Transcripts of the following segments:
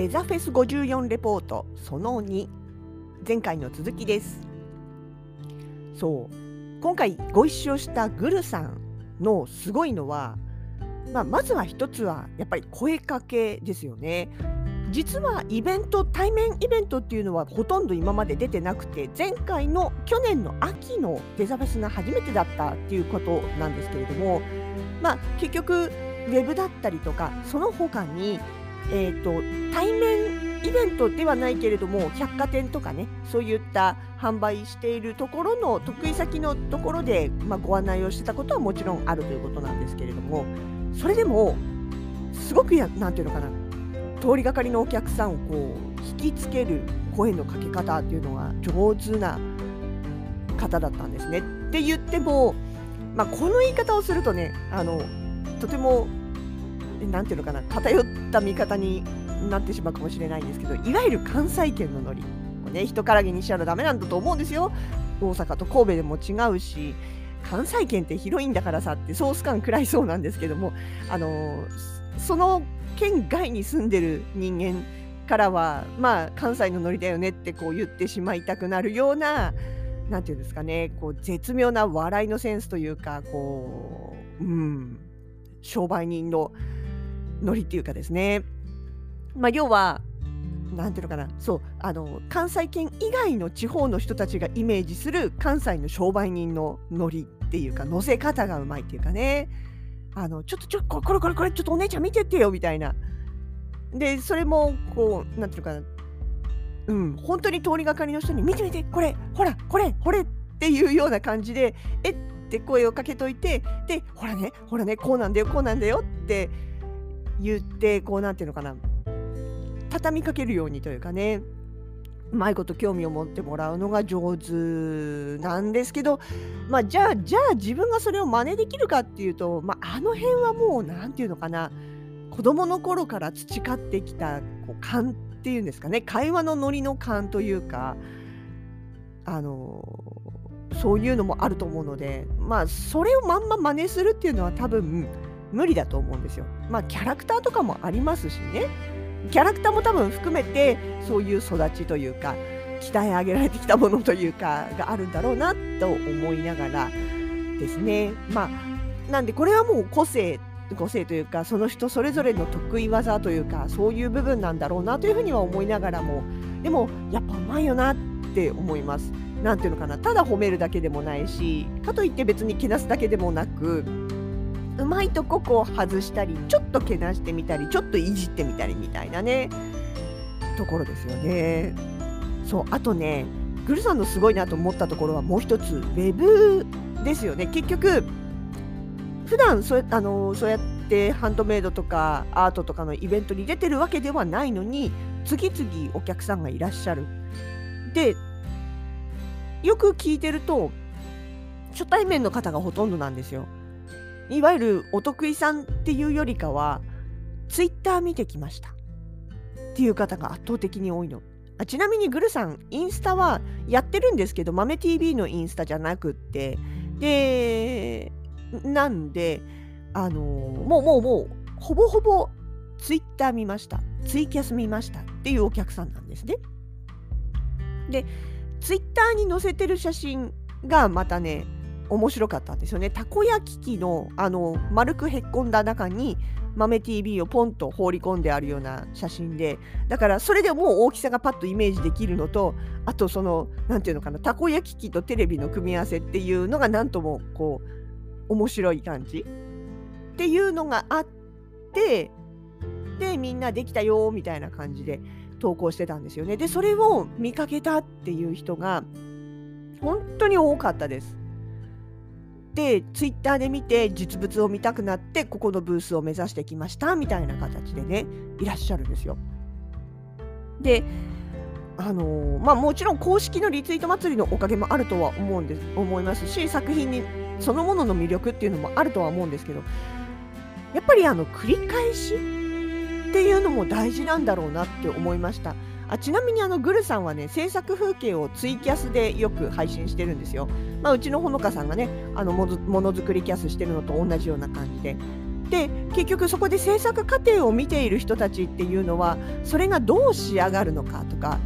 デザフェス54レポートその2前回の続きです。そう。今回ご一緒したグルさんのすごいのは、まあ、まずは一つはやっぱり声かけですよね。実はイベント対面イベントっていうのはほとんど今まで出てなくて前回の去年の秋のデザフェスが初めてだったっていうことなんですけれどもまあ結局ウェブだったりとかその他にえーと、対面イベントではないけれども百貨店とかねそういった販売しているところの得意先のところで、まあ、ご案内をしてたことはもちろんあるということなんですけれどもそれでもすごくやなんていうのかな通りがかりのお客さんをこう引きつける声のかけ方っていうのが上手な方だったんですね。って言っても、まあ、この言い方をするとねあのとてもなんていうのかな偏った見方になってしまうかもしれないんですけどいわゆる関西圏のノリ。を、ね、人からげにしちゃダメなんだと思うんですよ。大阪と神戸でも違うし関西圏って広いんだからさってソース感食らいそうなんですけどもあのその県外に住んでる人間からはまあ関西のノリだよねってこう言ってしまいたくなるようななんていうんですかねこう絶妙な笑いのセンスというかこううん商売人のノリっていうかですね、まあ、要はなんていうのかな。そうあの関西圏以外の地方の人たちがイメージする関西の商売人のノリっていうか乗せ方がうまいっていうかね。あのちょっとちょこれこれこれちょっとお姉ちゃん見てってよみたいな。でそれもこうなんていうのかな。うん本当に通りがかりの人に見て見てこれほらこれこれっていうような感じでえって声をかけといてでほらねほらねこうなんだよこうなんだよって言ってこうなんていうのかな。畳みかけるようにというかね。うまいこと興味を持ってもらうのが上手なんですけど、まあ、じゃあじゃあ自分がそれを真似できるかっていうと、まあ、あの辺はもう何て言うのかな。子供の頃から培ってきたこう勘っていうんですかね。会話のノリの勘というかあのそういうのもあると思うのでまあそれをまんま真似するっていうのは多分無理だと思うんですよ。まあキャラクターとかもありますしねキャラクターも多分含めてそういう育ちというか鍛え上げられてきたものというかがあるんだろうなと思いながらですねまあなんでこれはもう個性個性というかその人それぞれの得意技というかそういう部分なんだろうなというふうには思いながらもでもやっぱうまいよなって思います。なんていうのかなただ褒めるだけでもないしかといって別にけなすだけでもなくうまいとここう外したりちょっとけなしてみたりちょっといじってみたりみたいなねところですよね。そうあとねグルさんのすごいなと思ったところはもう一つウェブですよね結局普段そうあのそうやってハンドメイドとかアートとかのイベントに出てるわけではないのに次々お客さんがいらっしゃる。でよく聞いてると初対面の方がほとんどなんですよ。いわゆるお得意さんっていうよりかはツイッター見てきましたっていう方が圧倒的に多いの。あちなみにグルさんインスタはやってるんですけど豆 TV のインスタじゃなくってでなんであのもうもうもうほぼほぼツイッター見ましたツイキャス見ましたっていうお客さんなんですね。でツイッターに載せてる写真がまたね面白かったんですよね。たこ焼き器のあの丸くへっこんだ中に豆 TV をポンと放り込んであるような写真でだからそれでもう大きさがパッとイメージできるのとあとその何て言うのかなたこ焼き器とテレビの組み合わせっていうのがなんともこう面白い感じっていうのがあってでみんなできたよみたいな感じで投稿してたんですよね。でそれを見かけたっていう人が本当に多かったです。でツイッターで見て実物を見たくなってここのブースを目指してきましたみたいな形でねいらっしゃるんですよ。であの、まあ、もちろん公式のリツイート祭りのおかげもあるとは思うんです思いますし作品にそのものの魅力っていうのもあるとは思うんですけどやっぱりあの繰り返しっていうのも大事なんだろうなって思いました。あちなみにあのグルさんはね制作風景をツイキャスでよく配信してるんですよ。まあ、うちのほのかさんがねあのものづくりキャスしてるのと同じような感じで。で結局そこで制作過程を見ている人たちっていうのはそれがどう仕上がるのかとか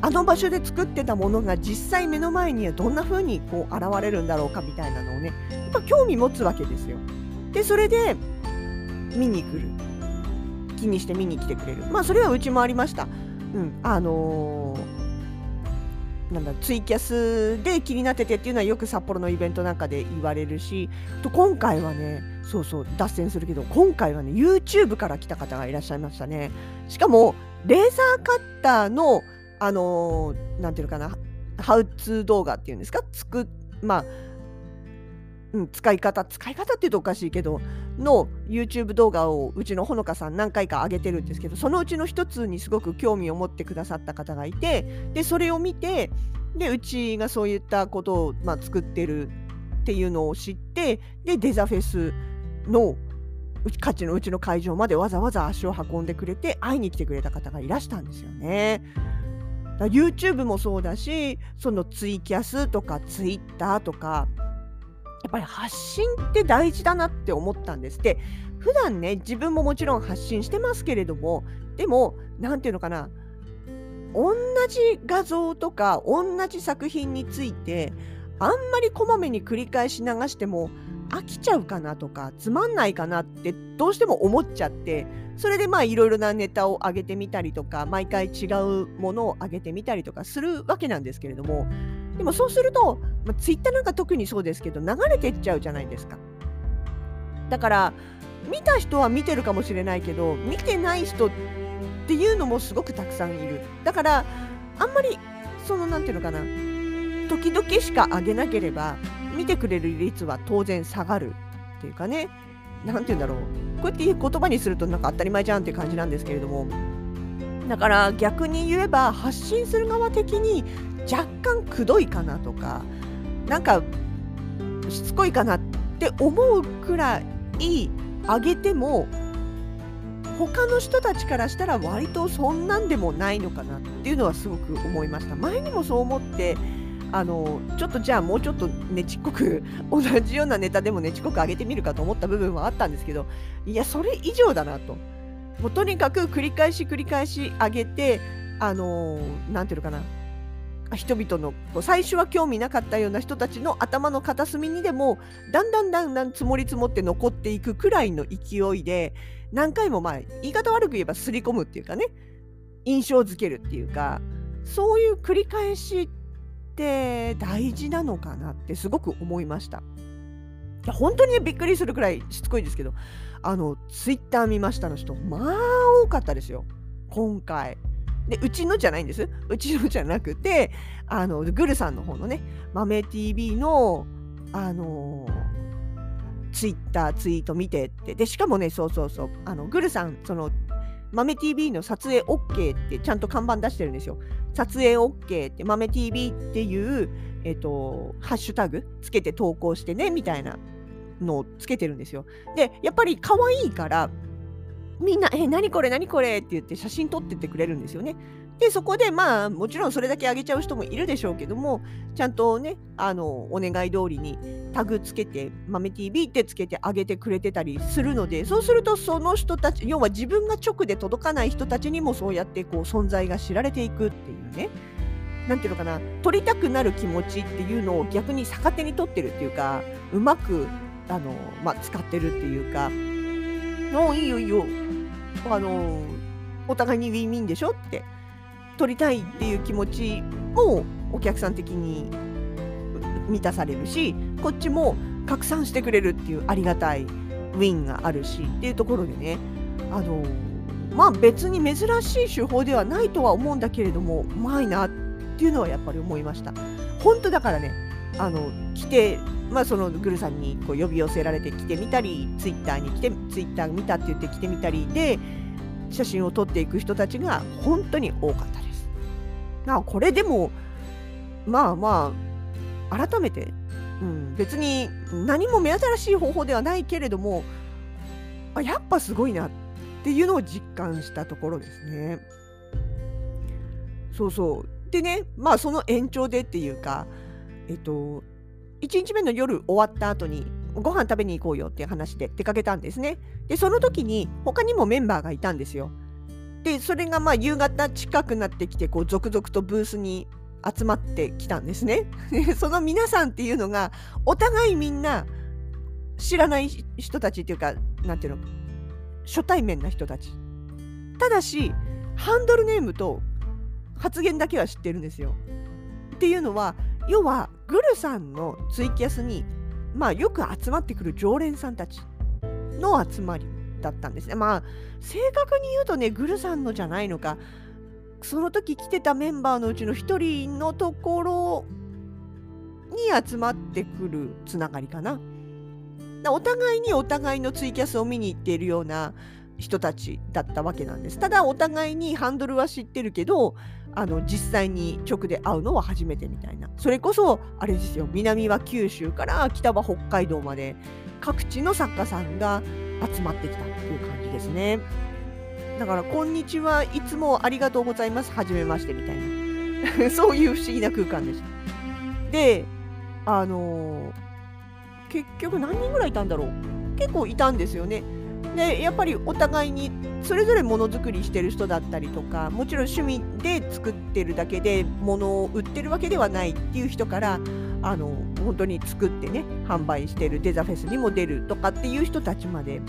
あの場所で作ってたものが実際目の前にはどんな風にこう現れるんだろうかみたいなのをねやっぱ興味持つわけですよ。でそれで見に来る気にして見に来てくれる。まあそれはうちもありました。うん、あのー、なんだツイキャスで気になっててっていうのはよく札幌のイベントなんかで言われるしと今回はねそうそう脱線するけど今回はね YouTube から来た方がいらっしゃいましたね。しかもレーザーカッターのあのー、なんていうのかなハウツー動画っていうんですかつくまあ使い方使い方って言うとおかしいけどの YouTube 動画をうちのほのかさん何回か上げてるんですけどそのうちの一つにすごく興味を持ってくださった方がいてでそれを見てでうちがそういったことを、まあ、作ってるっていうのを知ってでデザフェスの価値のうちの会場までわざわざ足を運んでくれて会いに来てくれた方がいらしたんですよね。YouTube もそうだしそのツイキャスとかツイッターとかやっぱり発信って大事だなって思ったんです。で普段ね自分ももちろん発信してますけれどもでも何て言うのかな同じ画像とか同じ作品についてあんまりこまめに繰り返し流しても飽きちゃうかなとかつまんないかなってどうしても思っちゃってそれでまあいろいろなネタを上げてみたりとか毎回違うものを上げてみたりとかするわけなんですけれどもでもそうすると、まあ、ツイッターなんか特にそうですけど流れてっちゃうじゃないですか。だから見た人は見てるかもしれないけど見てない人っていうのもすごくたくさんいる。だからあんまりその何て言うのかな時々しか上げなければ見てくれる率は当然下がるっていうかね何て言うんだろうこうやって言葉にするとなんか当たり前じゃんっていう感じなんですけれどもだから逆に言えば発信する側的に若干くどいかなとかなんかしつこいかなって思うくらい上げても他の人たちからしたら割とそんなんでもないのかなっていうのはすごく思いました。前にもそう思ってあのちょっとじゃあもうちょっとねちっこく同じようなネタでもねちっこく上げてみるかと思った部分はあったんですけどいやそれ以上だなと。もうとにかく繰り返し繰り返し上げてあの何ていうのかな。人々の最初は興味なかったような人たちの頭の片隅にでもだんだんだんだん積もり積もって残っていくくらいの勢いで何回もまあ言い方悪く言えばすり込むっていうかね印象づけるっていうかそういう繰り返しって大事なのかなってすごく思いました。いや本当に、ね、びっくりするくらいしつこいですけどあのツイッター見ましたの人まあ多かったですよ今回。でうちのじゃないんですうちのじゃなくてあのグルさんの方のね豆 TV のあのツイッターツイート見てってでしかもねそうそうそうあのグルさんその豆 TV の撮影 OK ってちゃんと看板出してるんですよ。撮影 OK って豆 TV っていう、えっ、と、ハッシュタグつけて投稿してねみたいなのをつけてるんですよ。で、やっぱり可愛いからみんな、え、何これ、何これって言って写真撮っててくれるんですよね。で、そこで、まあ、もちろんそれだけあげちゃう人もいるでしょうけども、ちゃんとね、あの、お願い通りにタグつけて、豆 TV ってつけてあげてくれてたりするので、そうするとその人たち、要は自分が直で届かない人たちにもそうやってこう存在が知られていくっていうね。なんていうのかな、撮りたくなる気持ちっていうのを逆に逆手に取ってるっていうか、うまく、あの、まあ、使ってるっていうか、もういいよいいよ。あのお互いにウィンウィンでしょって取りたいっていう気持ちもお客さん的に満たされるしこっちも拡散してくれるっていうありがたいウィンがあるしっていうところでねあのまあ別に珍しい手法ではないとは思うんだけれどもうまいなっていうのはやっぱり思いました。本当だからねあの来て、まあ、そのグルさんにこう呼び寄せられて来てみたりツイッターに来てツイッター見たって言って来てみたりで写真を撮っていく人たちが本当に多かったです。あこれでもまあまあ改めて、うん、別に何も目新しい方法ではないけれどもあやっぱすごいなっていうのを実感したところですね。そうそうでねまあその延長でっていうかえっと1日目の夜終わった後にご飯食べに行こうよっていう話で出かけたんですね。でその時に他にもメンバーがいたんですよ。でそれがまあ夕方近くなってきてこう続々とブースに集まってきたんですね。その皆さんっていうのがお互いみんな知らない人たちっていうかなんていうの初対面な人たち。ただしハンドルネームと発言だけは知ってるんですよ。っていうのは要はグルさんのツイキャスにまあよく集まってくる常連さんたちの集まりだったんですね。まあ正確に言うとねグルさんのじゃないのかその時来てたメンバーのうちの1人のところに集まってくるつながりかな。お互いにお互いのツイキャスを見に行っているような人たちだったわけなんです。ただお互いにハンドルは知ってるけどあの実際に直で会うのは初めてみたいな。それこそあれですよ南は九州から北は北海道まで各地の作家さんが集まってきたっていう感じですね。だから「こんにちはいつもありがとうございます。はじめまして」みたいな。そういう不思議な空間でしたであのー、結局何人ぐらいいたんだろう。結構いたんですよね。でやっぱりお互いにそれぞれものづくりしてる人だったりとかもちろん趣味で作ってるだけで物を売ってるわけではないっていう人からあの本当に作ってね販売してるデザフェスにも出るとかっていう人たちまで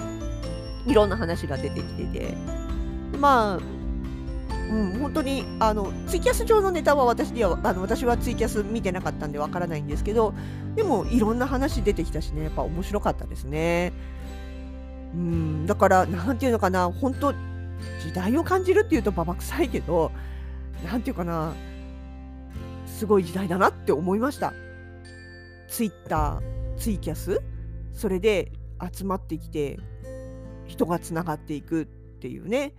いろんな話が出てきててまあうん、本当にあのツイキャス上のネタは私ではあの私はツイキャス見てなかったんでわからないんですけどでもいろんな話出てきたしねやっぱ面白かったですね。うん、だから、なんていうのかな、本当時代を感じるっていうとばば臭いけど、なんていうかな、すごい時代だなって思いました。ツイッター、ツイキャス、それで集まってきて、人がつながっていくっていうね。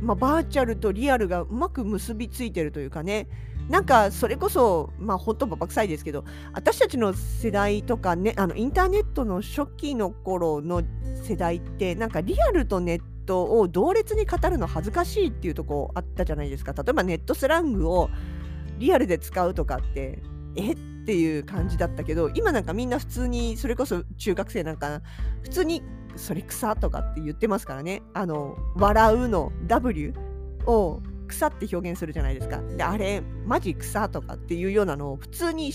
まあ、バーチャルとリアルがうまく結びついてるというかね、なんかそれこそ、まあ本当ばば臭いですけど、私たちの世代とかね、あのインターネットの初期の頃の世代って、なんかリアルとネットを同列に語るの恥ずかしいっていうとこあったじゃないですか。例えばネットスラングをリアルで使うとかって、えっていう感じだったけど、今なんかみんな普通に、それこそ中学生なんか、普通にそれ草とかって言ってますからね。あの、笑うの W を草って表現するじゃないですか。で、あれ、マジ草とかっていうようなのを普通に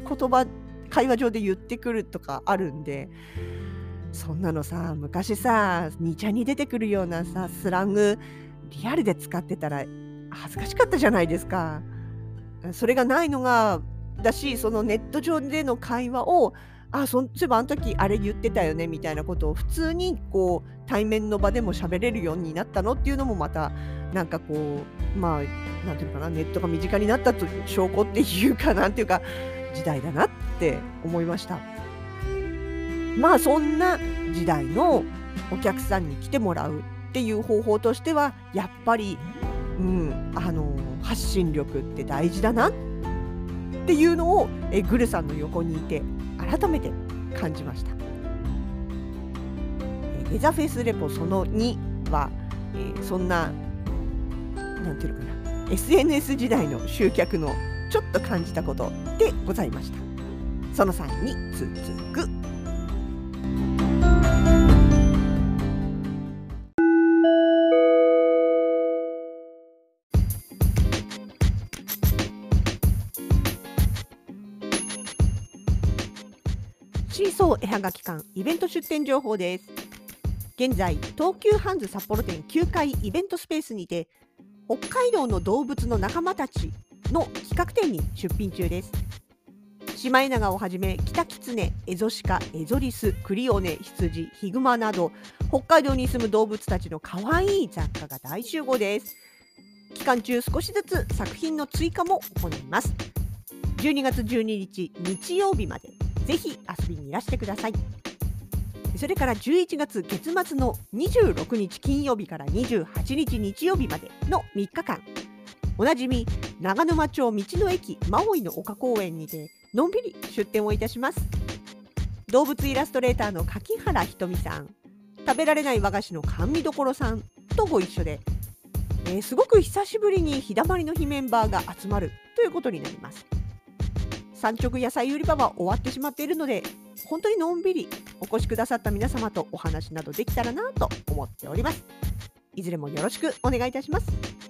言葉、会話上で言ってくるとかあるんで、そんなのさ、昔さ、2ちゃんに出てくるようなさ、スラング、リアルで使ってたら恥ずかしかったじゃないですか。それがないのが、だし、そのネット上での会話を、あ、そういえばあの時あれ言ってたよねみたいなことを普通にこう対面の場でも喋れるようになったのっていうのもまたなんかこうまあなんていうかなネットが身近になったと証拠っていうかなんていうか時代だなって思いましたまあそんな時代のお客さんに来てもらうっていう方法としてはやっぱり、うん、あの発信力って大事だなっていうのをえグルさんの横にいて改めて感じました。デザフェスレポその2は、えー、そんななんていうのかな。SNS 時代の集客のちょっと感じたことでございました。その3に続く。シーソー絵はがき館イベント出店情報です。現在東急ハンズ札幌店9階イベントスペースにて北海道の動物の仲間たちの企画展に出品中です。シマエナガをはじめキタキツネ、エゾシカ、エゾリス、クリオネ、羊、ヒグマなど北海道に住む動物たちの可愛い雑貨が大集合です。期間中少しずつ作品の追加も行います。12月12日日曜日までぜひ遊びにいらしてくださいそれから11月月末の26日金曜日から28日日曜日までの3日間。おなじみ長沼町道の駅マオイの丘公園にてのんびり出店をいたします。動物イラストレーターの柿原ひとみさん食べられない和菓子の甘味どころさんとご一緒で、えー、すごく久しぶりに日だまりの日メンバーが集まるということになります。産直野菜売り場は終わってしまっているので本当にのんびりお越しくださった皆様とお話などできたらなと思っております。いずれもよろしくお願いいたします。